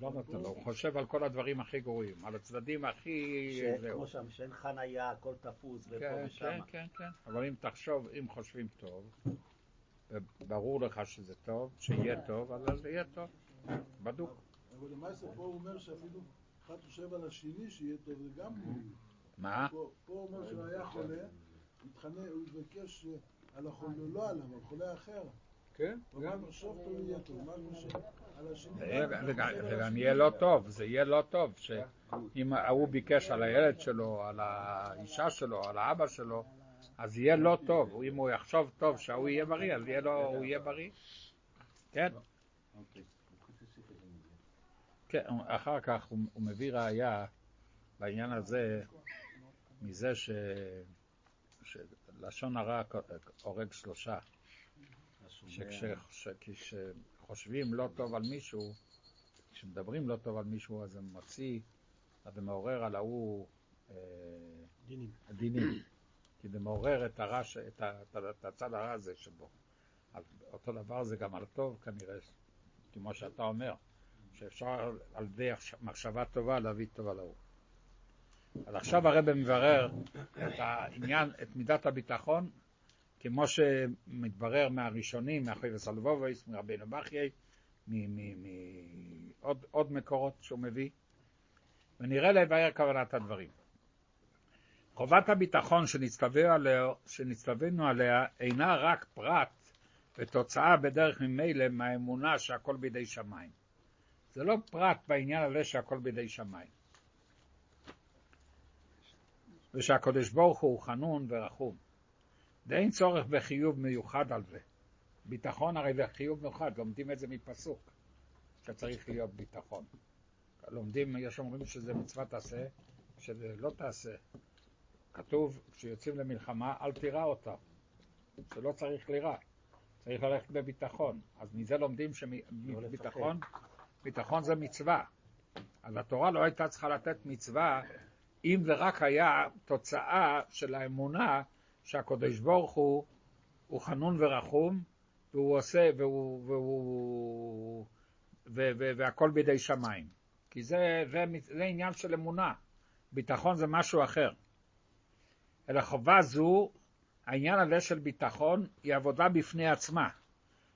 לא נותן לו, הוא חושב על כל הדברים הכי גרועים, על הצדדים הכי... כמו שם, שאין חנייה, הכל תפוס ופה כן, ושם. כן, כן, כן. אבל אם תחשוב, אם חושבים טוב, וברור לך שזה טוב, שיהיה טוב, אז זה יהיה טוב. בדוק. אבל למעשה פה הוא אומר שאפילו אחד חושב על השני שיהיה טוב, זה גם... מה? פה הוא אומר שהוא היה חולה, התחנן, הוא התבקש על החולה, לא עליו, על חולה אחר. כן? וגם- יהיה לא. טוב, זה יהיה לא טוב, שאם ההוא ביקש על הילד שלו, על האישה שלו, על האבא שלו, אז יהיה לא טוב, אם הוא יחשוב טוב שההוא יהיה בריא, אז יהיה לו, הוא יהיה בריא. כן, כן, אחר כך הוא, הוא מביא ראייה בעניין הזה, מזה ש... שלשון הרע הורג שלושה. שכשחושבים לא טוב על מישהו, כשמדברים לא טוב על מישהו, אז זה מוציא, אז זה מעורר על ההוא אה, דינים. דינים. כי זה מעורר את, הרע, ש- את, ה- את, ה- את הצד הרע הזה שבו. אז אותו דבר זה גם על טוב כנראה, כמו שאתה אומר, שאפשר על ידי מחשבה טובה להביא טוב על ההוא. אז עכשיו הרב מברר את העניין, את מידת הביטחון, כמו שמתברר מהראשונים, מאחורי וסלבובויס, מרבינו בחיי, מעוד עוד מקורות שהוא מביא, ונראה לבאר כוונת הדברים. חובת הביטחון שנצטווינו עליה, שנצטווינו עליה אינה רק פרט ותוצאה בדרך ממילא מהאמונה שהכל בידי שמיים. זה לא פרט בעניין הזה שהכל בידי שמיים. ושהקדוש ברוך הוא חנון ורחום. ואין צורך בחיוב מיוחד על זה. ביטחון הרי זה חיוב מיוחד, לומדים את זה מפסוק, שצריך להיות ביטחון. לומדים, יש אומרים שזה מצוות עשה, שזה לא תעשה. כתוב, כשיוצאים למלחמה, אל תירא אותה. שלא צריך לירה, צריך ללכת בביטחון. אז מזה לומדים שביטחון, ביטחון זה מצווה. אז התורה לא הייתה צריכה לתת מצווה אם זה רק היה תוצאה של האמונה שהקדוש ברוך הוא הוא חנון ורחום והוא עושה והוא, והוא, ו, ו, והכל בידי שמיים. כי זה, זה, זה עניין של אמונה, ביטחון זה משהו אחר. אלא חובה זו, העניין הזה של ביטחון היא עבודה בפני עצמה,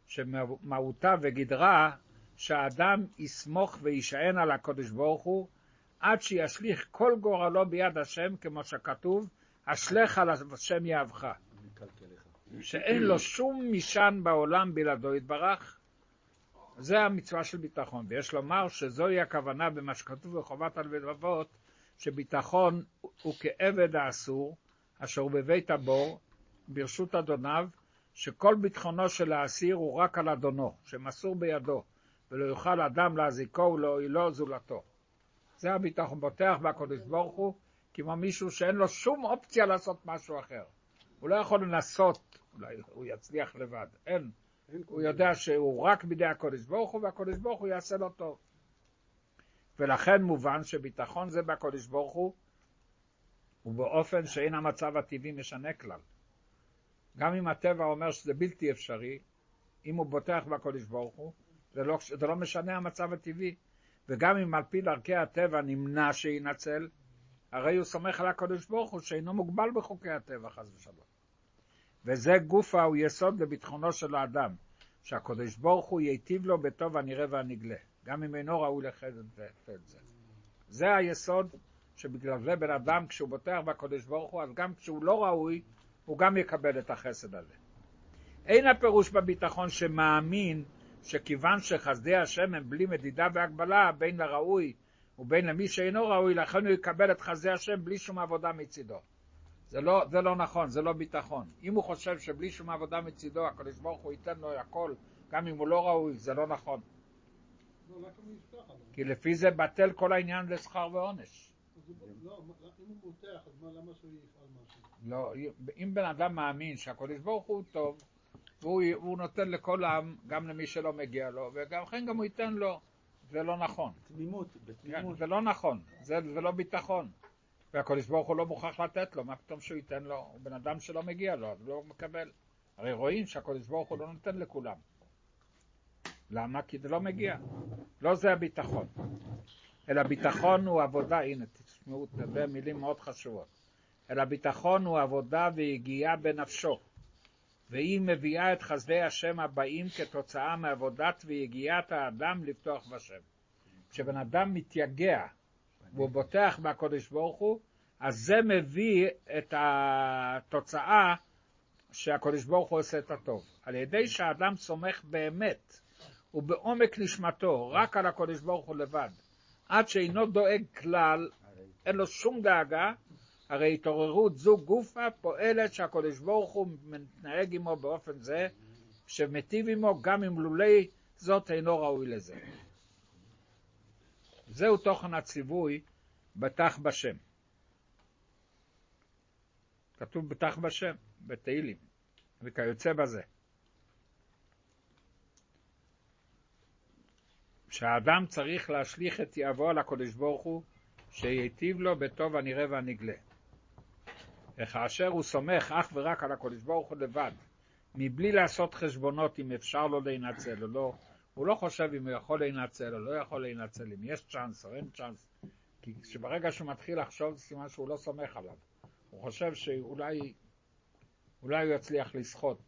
שמהותה וגדרה שהאדם יסמוך ויישען על הקדוש ברוך הוא עד שישליך כל גורלו ביד השם, כמו שכתוב, אשליך על השם יאהבך. שאין לו שום משען בעולם בלעדו יתברך. זה המצווה של ביטחון, ויש לומר שזוהי הכוונה במה שכתוב בחובת הלבבות, שביטחון הוא כעבד האסור, אשר הוא בבית הבור, ברשות אדוניו, שכל ביטחונו של האסיר הוא רק על אדונו, שמסור בידו, ולא יוכל אדם להזיקו ולהועילו זולתו. זה הביטחון, בוטח בקדוש ברוך הוא, כמו מישהו שאין לו שום אופציה לעשות משהו אחר. הוא לא יכול לנסות, אולי הוא יצליח לבד, אין. הוא יודע שהוא רק בידי הקדוש ברוך הוא, והקדוש ברוך הוא יעשה לו טוב. ולכן מובן שביטחון זה בקדוש ברוך הוא, ובאופן שאין המצב הטבעי משנה כלל. גם אם הטבע אומר שזה בלתי אפשרי, אם הוא בוטח בקדוש ברוך הוא, זה לא, זה לא משנה המצב הטבעי. וגם אם על פי דרכי הטבע נמנע שינצל, הרי הוא סומך על הקדוש ברוך הוא שאינו מוגבל בחוקי הטבע, חס ושלום. וזה גופה הוא יסוד לביטחונו של האדם, שהקדוש ברוך הוא ייטיב לו בטוב הנראה והנגלה, גם אם אינו ראוי לחסד את זה. זה היסוד שבגלל זה בן אדם, כשהוא בוטח בקדוש ברוך הוא, אז גם כשהוא לא ראוי, הוא גם יקבל את החסד הזה. אין הפירוש בביטחון שמאמין שכיוון שחסדי השם הם בלי מדידה והגבלה בין לראוי ובין למי שאינו ראוי, לכן הוא יקבל את חסדי השם בלי שום עבודה מצידו. זה לא, זה לא נכון, זה לא ביטחון. אם הוא חושב שבלי שום עבודה מצידו, הקדוש ברוך הוא ייתן לו הכל, גם אם הוא לא ראוי, זה לא נכון. לא. כי לפי זה בטל כל העניין לשכר ועונש. לא, אם הוא מותח, אז מה- למה שהוא יפעל משהו? לא, אם בן אדם מאמין שהקדוש ברוך הוא טוב, והוא והוא נותן לכל העם, גם למי שלא מגיע לו, וגם לכן גם הוא ייתן לו, זה לא נכון. תמימות, כן, בתמימות. זה לא נכון, זה, זה לא ביטחון. והקדוש ברוך הוא לא מוכרח לתת לו, מה פתאום שהוא ייתן לו? הוא בן אדם שלא מגיע לו, אז הוא לא מקבל. הרי רואים שהקדוש ברוך הוא לא נותן לכולם. למה? כי זה לא מגיע. לא זה הביטחון. אלא ביטחון הוא עבודה, הנה תשמעו, זה מילים מאוד חשובות. אלא ביטחון הוא עבודה ויגיעה בנפשו. והיא מביאה את חסדי השם הבאים כתוצאה מעבודת ויגיעת האדם לפתוח בשם. כשבן אדם מתייגע והוא בוטח בקדוש ברוך הוא, אז זה מביא את התוצאה שהקדוש ברוך הוא עושה את הטוב. על ידי שהאדם סומך באמת ובעומק נשמתו רק על הקדוש ברוך הוא לבד, עד שאינו דואג כלל, אין לו שום דאגה, הרי התעוררות זו גופה פועלת שהקדוש ברוך הוא מתנהג עמו באופן זה, שמטיב עמו גם אם לולי זאת אינו ראוי לזה. זהו תוכן הציווי בטח בשם. כתוב בטח בשם, בתהילים, וכיוצא בזה. שהאדם צריך להשליך את יהבו על הקדוש ברוך הוא, שייטיב לו בטוב הנראה והנגלה. וכאשר הוא סומך אך ורק על הקדוש ברוך הוא לבד, מבלי לעשות חשבונות אם אפשר לו להינצל או לא, הוא לא חושב אם הוא יכול להינצל או לא יכול להינצל, אם יש צ'אנס או אין צ'אנס, כי ברגע שהוא מתחיל לחשוב זה סימן שהוא לא סומך עליו. הוא חושב שאולי אולי הוא יצליח לסחוט,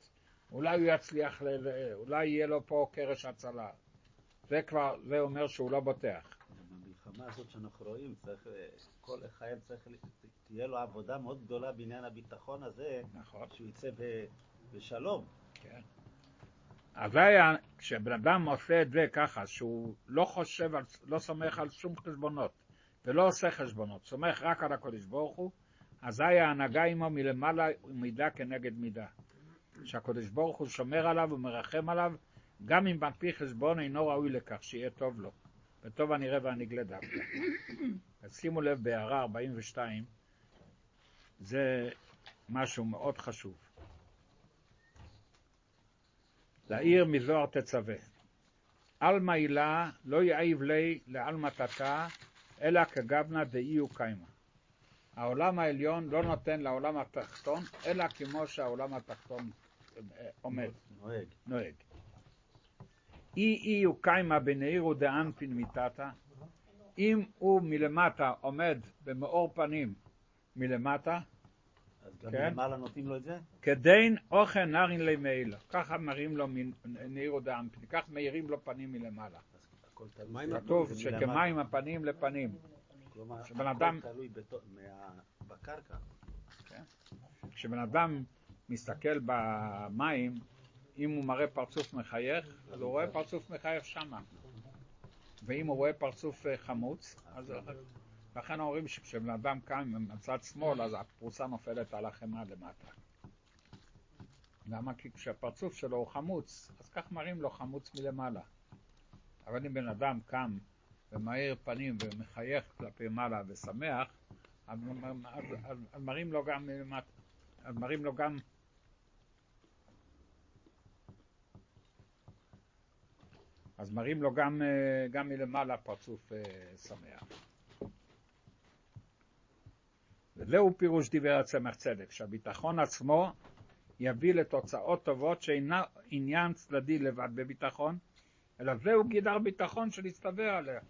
אולי הוא יצליח, ל... אולי יהיה לו פה קרש הצלה. זה כבר, זה אומר שהוא לא בוטח. במלחמה הזאת שאנחנו רואים, צריך, כל חייל צריך, תהיה לו עבודה מאוד גדולה בעניין הביטחון הזה, נכון. שהוא יצא ב, בשלום. כן. אז זה היה, כשבן אדם עושה את זה ככה, שהוא לא חושב, על, לא סומך על שום חשבונות, ולא עושה חשבונות, סומך רק על הקודש ברוך הוא, אזי ההנהגה עמו מלמעלה מידה כנגד מידה. שהקודש ברוך הוא שומר עליו ומרחם עליו, גם אם על פי חשבון אינו ראוי לכך, שיהיה טוב לו. וטוב הנראה והנגלה דווקא. אז שימו לב, בהערה 42, זה משהו מאוד חשוב. לעיר מזוהר תצווה. עלמא הילה לא יעיב לי לעלמא תתא, אלא כגבנה דאי וקיימא. העולם העליון לא נותן לעולם התחתון, אלא כמו שהעולם התחתון אה, עומד, נוהג. נוהג. אי אי הוא קיימה בנעירו דאנפין מיתתא, אם הוא מלמטה עומד במאור פנים מלמטה, אז גם כן. למעלה נותנים לו את זה? כדין אוכל נרין לי מעילה. ככה מראים לו נעירו דאנפין, כך מאירים לו פנים מלמעלה. כתוב. שכמים הפנים לפנים. כלומר, הכל אדם- תלוי בתו- מה- בקרקע. כשבן אדם מסתכל במים, אם הוא מראה פרצוף מחייך, אז הוא רואה פרצוף מחייך שמה. ואם הוא רואה פרצוף אה, חמוץ, אז לכן אומרים שכשבן אדם קם מצד שמאל, אז הפרוסה נופלת על החמאה למטה. למה? כי כשהפרצוף שלו הוא חמוץ, אז כך מראים לו חמוץ מלמעלה. אבל אם בן אדם קם ומאיר פנים ומחייך כלפי מעלה ושמח, אז, אז, אז, אז מראים לו גם מלמטה. אז מראים לו גם אז מראים לו גם, אה, גם מלמעלה פרצוף אה, שמח. וזהו פירוש דיבר הצמח צדק, שהביטחון עצמו יביא לתוצאות טובות שאינה עניין צדדי לבד בביטחון, אלא זהו גידר ביטחון שנצטווה עליה.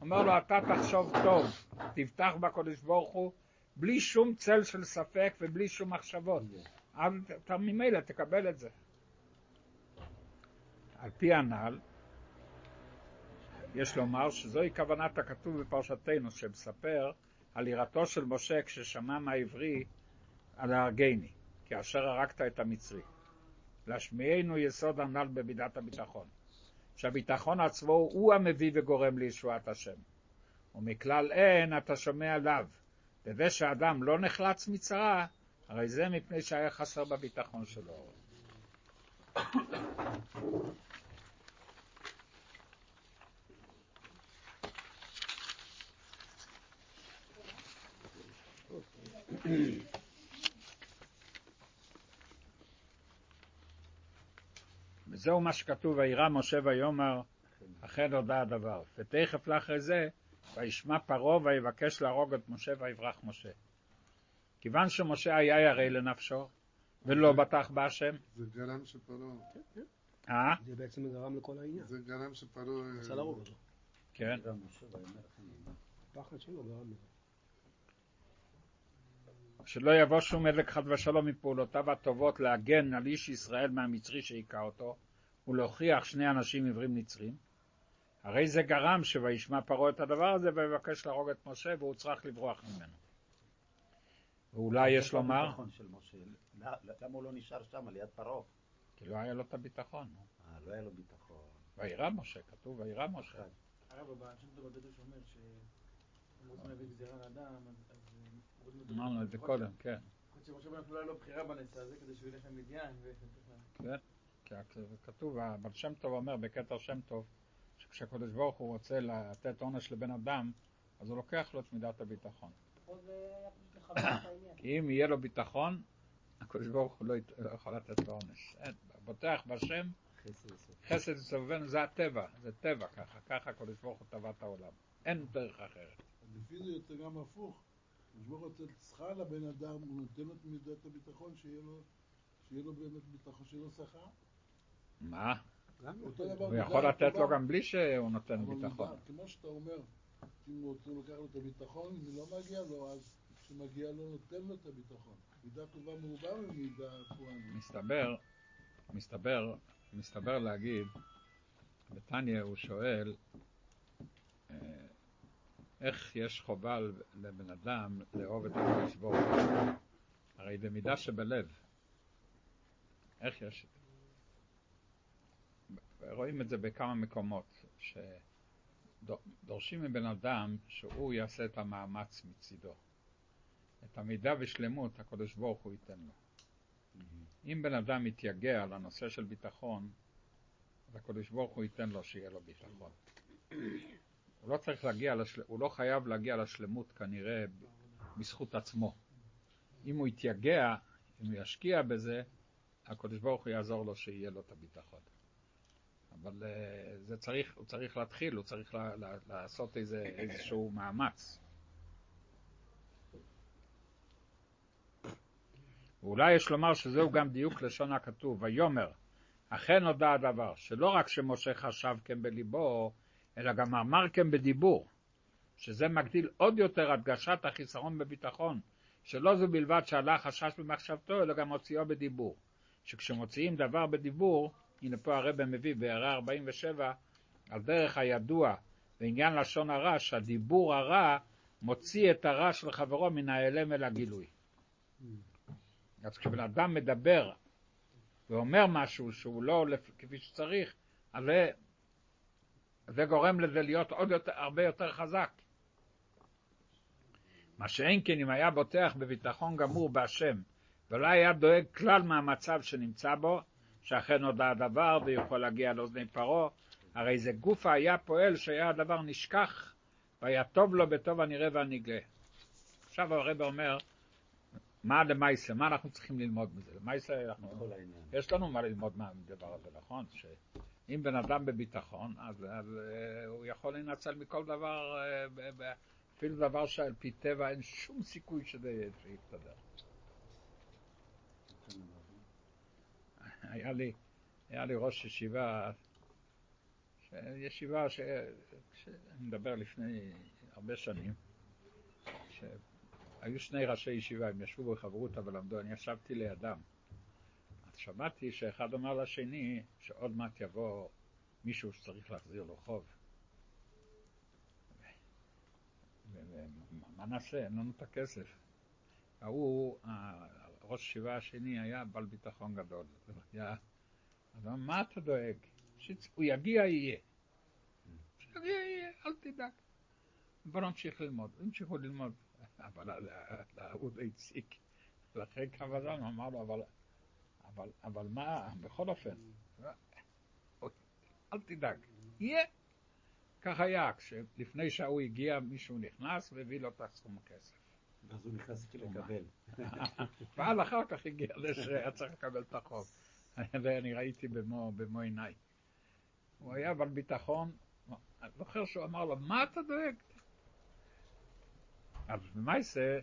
אומר לו, אתה תחשוב טוב, תבטח בקדוש ברוך הוא, בלי שום צל של ספק ובלי שום מחשבות. אז אתה ממילא תקבל את זה. על פי הנ"ל, יש לומר שזוהי כוונת הכתוב בפרשתנו, שמספר על יראתו של משה כששמע מהעברי על ההרגני, כאשר הרגת את המצרי. להשמיענו יסוד הנ"ל במידת הביטחון, שהביטחון עצמו הוא המביא וגורם לישועת השם. ומכלל אין אתה שומע לאו, וזה שאדם לא נחלץ מצרה, הרי זה מפני שהיה חסר בביטחון שלו. וזהו מה שכתוב, וירא משה ויאמר, אכן הודע הדבר. ותכף לאחרי זה, וישמע פרעה ויבקש להרוג את משה ויברח משה. כיוון שמשה היה ירא לנפשו, ולא בטח בהשם, זה גרם שפרעה, אה? זה בעצם גרם לכל העניין. זה גרם שפרעה... רצה להרוג אותו. כן. הפחד שלו גרם לזה. שלא יבוא שום מלך חד ושלום מפעולותיו הטובות להגן על איש ישראל מהמצרי שהיכה אותו, ולהוכיח שני אנשים עברים נצרים. הרי זה גרם שוישמע פרעה את הדבר הזה ויבקש להרוג את משה והוא צריך לברוח ממנו. ואולי יש לומר, הביטחון של משה, למה הוא לא נשאר שם, ליד פרעה? כי לא היה לו את הביטחון. אה, לא היה לו ביטחון. וירא משה, כתוב וירא משה. הרב טוב בדודש אומר שאם רוצים להביא גזירה לאדם, אז... אז, אה, רוצים אותו- אמרנו את זה יכול- קודם, כן. יכול להיות שמשה רבנו לא לו בחירה בנצע הזה, כדי שהוא ילך למדיין, ו... כי כתוב, הבעל שם טוב אומר בכתר שם טוב, שכשהקדוש ברוך הוא רוצה לתת עונש לבן אדם, אז הוא לוקח לו את מידת הביטחון. העניין. כי אם יהיה לו ביטחון, הקדוש ברוך הוא לא לא יכול לתת לו עונש. בוטח בהשם, חסד יסובבנו, זה הטבע, זה טבע ככה, ככה הקדוש ברוך הוא טבע את העולם. אין דרך אחרת. לפי זה יוצא גם הפוך. הקדוש ברוך הוא רוצה שכר לבן אדם, הוא נותן לו את מידת הביטחון, שיהיה לו, שיהיה לו באמת ביטחון, שיהיה לו שכר. מה? הוא יכול לתת לו. גם בלי שהוא נותן ביטחון. מידה, כמו שאתה אומר, אם הוא רוצה לקחת לו את הביטחון, אם לא מגיע לו, אז כשמגיע לו, נותן לו את הביטחון. מידה טובה מרובה ממידה פורענית. מסתבר, מסתבר, מסתבר להגיד, בתניא הוא שואל, אה, איך יש חובה לבן אדם לאהוב את הקדוש ברוך הוא? הרי זה מידה שבלב. איך יש? רואים את זה בכמה מקומות, שדורשים מבן אדם שהוא יעשה את המאמץ מצידו. את המידה ושלמות הקדוש ברוך הוא ייתן לו. אם בן אדם מתייגע על הנושא של ביטחון, אז הקדוש ברוך הוא ייתן לו שיהיה לו ביטחון. הוא לא צריך להגיע, לשל... הוא לא חייב להגיע לשלמות כנראה בזכות עצמו. אם הוא יתייגע, אם הוא ישקיע בזה, הקדוש ברוך הוא יעזור לו שיהיה לו את הביטחון. אבל אה, זה צריך, הוא צריך להתחיל, הוא צריך לה, לה, לעשות איזה, איזשהו מאמץ. ואולי יש לומר שזהו גם דיוק לשון הכתוב, ויאמר, אכן נודע הדבר, שלא רק שמשה חשב כן בליבו, אלא גם אמר כן בדיבור, שזה מגדיל עוד יותר הדגשת החיסרון בביטחון, שלא זו בלבד שעלה חשש במחשבתו, אלא גם הוציאו בדיבור. שכשמוציאים דבר בדיבור, הנה פה הרב מביא בהערה 47, על דרך הידוע בעניין לשון הרע, שהדיבור הרע מוציא את הרע של חברו מן ההיעלם אל הגילוי. אז כשבן אדם מדבר ואומר משהו שהוא לא כפי שצריך, אז זה, גורם לזה להיות עוד יותר, הרבה יותר חזק. מה שאין כן אם היה בוטח בביטחון גמור בהשם, ולא היה דואג כלל מהמצב שנמצא בו, שאכן נודע הדבר ויכול להגיע לאוזני פרעה, הרי זה גופה היה פועל שהיה הדבר נשכח, והיה טוב לו בטוב הנראה והנגלה. עכשיו הרב אומר, מה למעשה, מה אנחנו צריכים ללמוד מזה? למעשה, אנחנו. יש לנו מה ללמוד מהדבר הזה, נכון? שאם בן אדם בביטחון, אז, אז אה, הוא יכול להינצל מכל דבר, אה, אפילו דבר שעל פי טבע אין שום סיכוי שזה יסתדר. היה לי, היה לי ראש ישיבה, ש- ישיבה ש... ש- אני מדבר לפני הרבה שנים, שהיו שני ראשי ישיבה, הם ישבו בחברותה ולמדו, אני ישבתי לידם. שמעתי שאחד אומר לשני שעוד מעט יבוא מישהו שצריך להחזיר לו חוב. ומה נעשה? אין לנו את הכסף. ההוא, ראש ישיבה השני היה בעל ביטחון גדול. היה- אז אמר, מה אתה דואג? הוא יגיע, יהיה. שיגיע, יהיה, אל תדאג. בוא נמשיך ללמוד. המשיכו ללמוד. אבל ההוא די הציק. ואחרי כמה זמן אמר לו, אבל, אבל, אבל מה, בכל אופן, אוי, אל תדאג, יהיה. כך היה, כשלפני שההוא הגיע, מישהו נכנס והביא לו את הסכום הכסף. ואז הוא נכנס לקבל. ואז אחר כך הגיע זה שהיה צריך לקבל את החוב. ואני ראיתי במו, במו עיניי. הוא היה בעל ביטחון, אני זוכר שהוא אמר לו, מה אתה דואג? אז במעשה,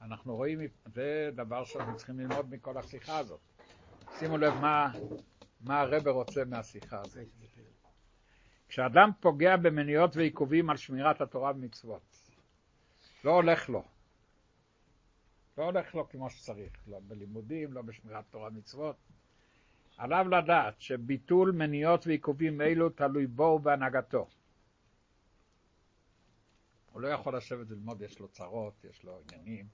אנחנו רואים, זה דבר שאנחנו צריכים ללמוד מכל השיחה הזאת. שימו לב מה, מה הרב רוצה מהשיחה הזאת. כשאדם פוגע במניעות ועיכובים על שמירת התורה ומצוות, לא הולך לו. לא הולך לו כמו שצריך, לא בלימודים, לא בשמירת תורה ומצוות. עליו לדעת שביטול מניעות ועיכובים אלו תלוי בו ובהנהגתו. הוא לא יכול לשבת וללמוד, יש לו צרות, יש לו עניינים,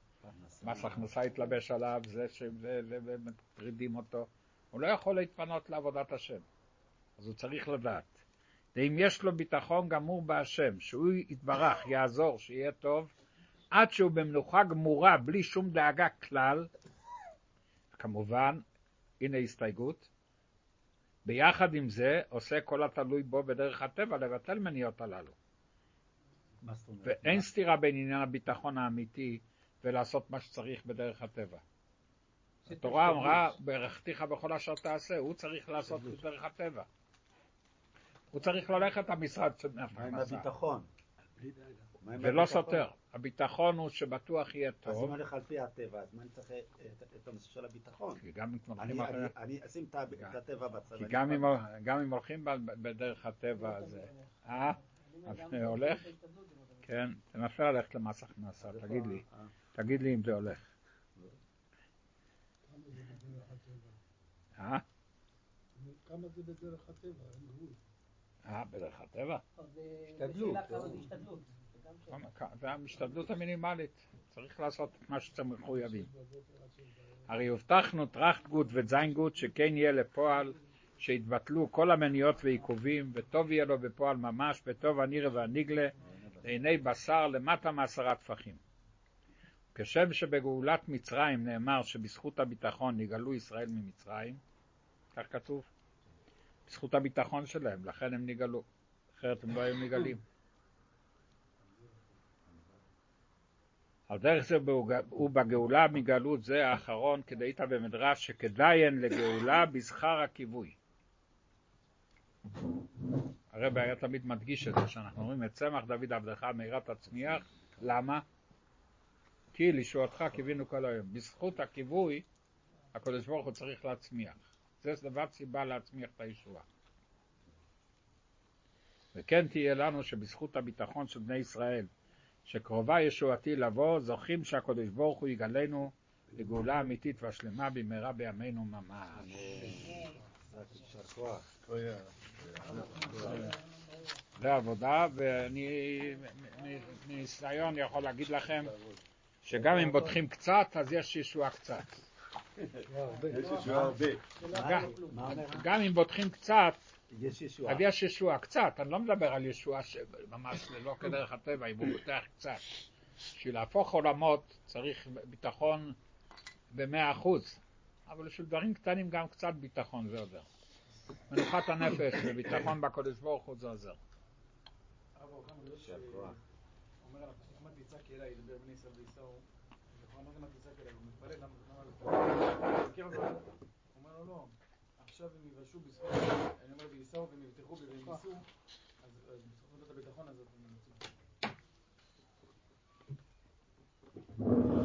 מס הכנסה יתלבש עליו, זה שמטרידים אותו. הוא לא יכול להתפנות לעבודת השם. אז הוא צריך לדעת. ואם יש לו ביטחון גמור בהשם, שהוא יתברך, יעזור, שיהיה טוב, עד שהוא במנוחה גמורה, בלי שום דאגה כלל, כמובן, הנה הסתייגות, ביחד עם זה עושה כל התלוי בו בדרך הטבע לבטל מניעות הללו. ואין סתירה בין עניין הביטחון האמיתי ולעשות מה שצריך בדרך הטבע. התורה אמרה, ברכתיך בכל אשר תעשה, הוא צריך לעשות בדרך הטבע. הוא צריך ללכת למשרד של מה עם הביטחון? ולא? סותר. הביטחון הוא שבטוח יהיה אז אם טוב, אני הולך על פי הטבע, אז מה אני צריך את- הנושא של הביטחון? כי גם אם אני- אשים את הטבע בצד. כי גם אם- הולכים בדרך הטבע, אז... אה? אז הולך? כן, תנסה ללכת למס הכנסה, תגיד לי. תגיד לי אם זה הולך. אה? כמה זה בדרך הטבע, אין גבול. אה, בדרך הטבע? השתדלות, לא? זה המשתדלות המינימלית. צריך לעשות את מה שאתם מחויבים. הרי הבטחנו טראכט גוט וזין גוט שכן יהיה לפועל, שיתבטלו כל המניעות ועיכובים, וטוב יהיה לו בפועל ממש, וטוב הנירא והניגלה, לעיני בשר למטה מעשרה טפחים. כשם שבגאולת מצרים נאמר שבזכות הביטחון נגאלו ישראל ממצרים, כך כתוב, בזכות הביטחון שלהם, לכן הם נגאלו, אחרת הם לא היו נגאלים. על דרך זה בהוג- ובגאולה מגלות זה האחרון כדאית במדרש שכדאיין לגאולה בזכר הכיווי. הרב היה תמיד מדגיש את זה, שאנחנו אומרים את צמח דוד עבדך מהירה תצמיח, למה? כי לישועתך קיווינו כל היום. בזכות הכיווי, הקדוש ברוך הוא צריך להצמיח. זה דבר סיבה להצמיח את הישועה. וכן תהיה לנו שבזכות הביטחון של בני ישראל, שקרובה ישועתי לבוא, זוכים שהקדוש ברוך הוא יגלנו לגאולה אמיתית והשלמה במהרה בימינו ממש. זה עבודה, ואני מניסיון יכול להגיד לכם שגם אם בוטחים קצת, אז יש ישועה קצת. גם- אם בוטחים קצת. אז יש ישועה קצת. אני לא מדבר על ישועה שממש לא כדרך הטבע, אם הוא בוטח קצת. בשביל להפוך עולמות צריך ביטחון במאה אחוז, אבל בשביל דברים קטנים גם קצת ביטחון זה עוזר. מנוחת הנפש וביטחון בקדוש ברוך הוא זה עוזר. תצעק אליי, לדבר בני ישראל ועיסאו, הוא נכון, אמר למה תצעק אליי, הוא מתפלל, למה אתה הוא אומר לו, לא, עכשיו הם יבשו בזכות, אני אומר ועיסאו, והם יבטחו והם ייסעו, אז בזכות הביטחון הזאת הם ימצאו.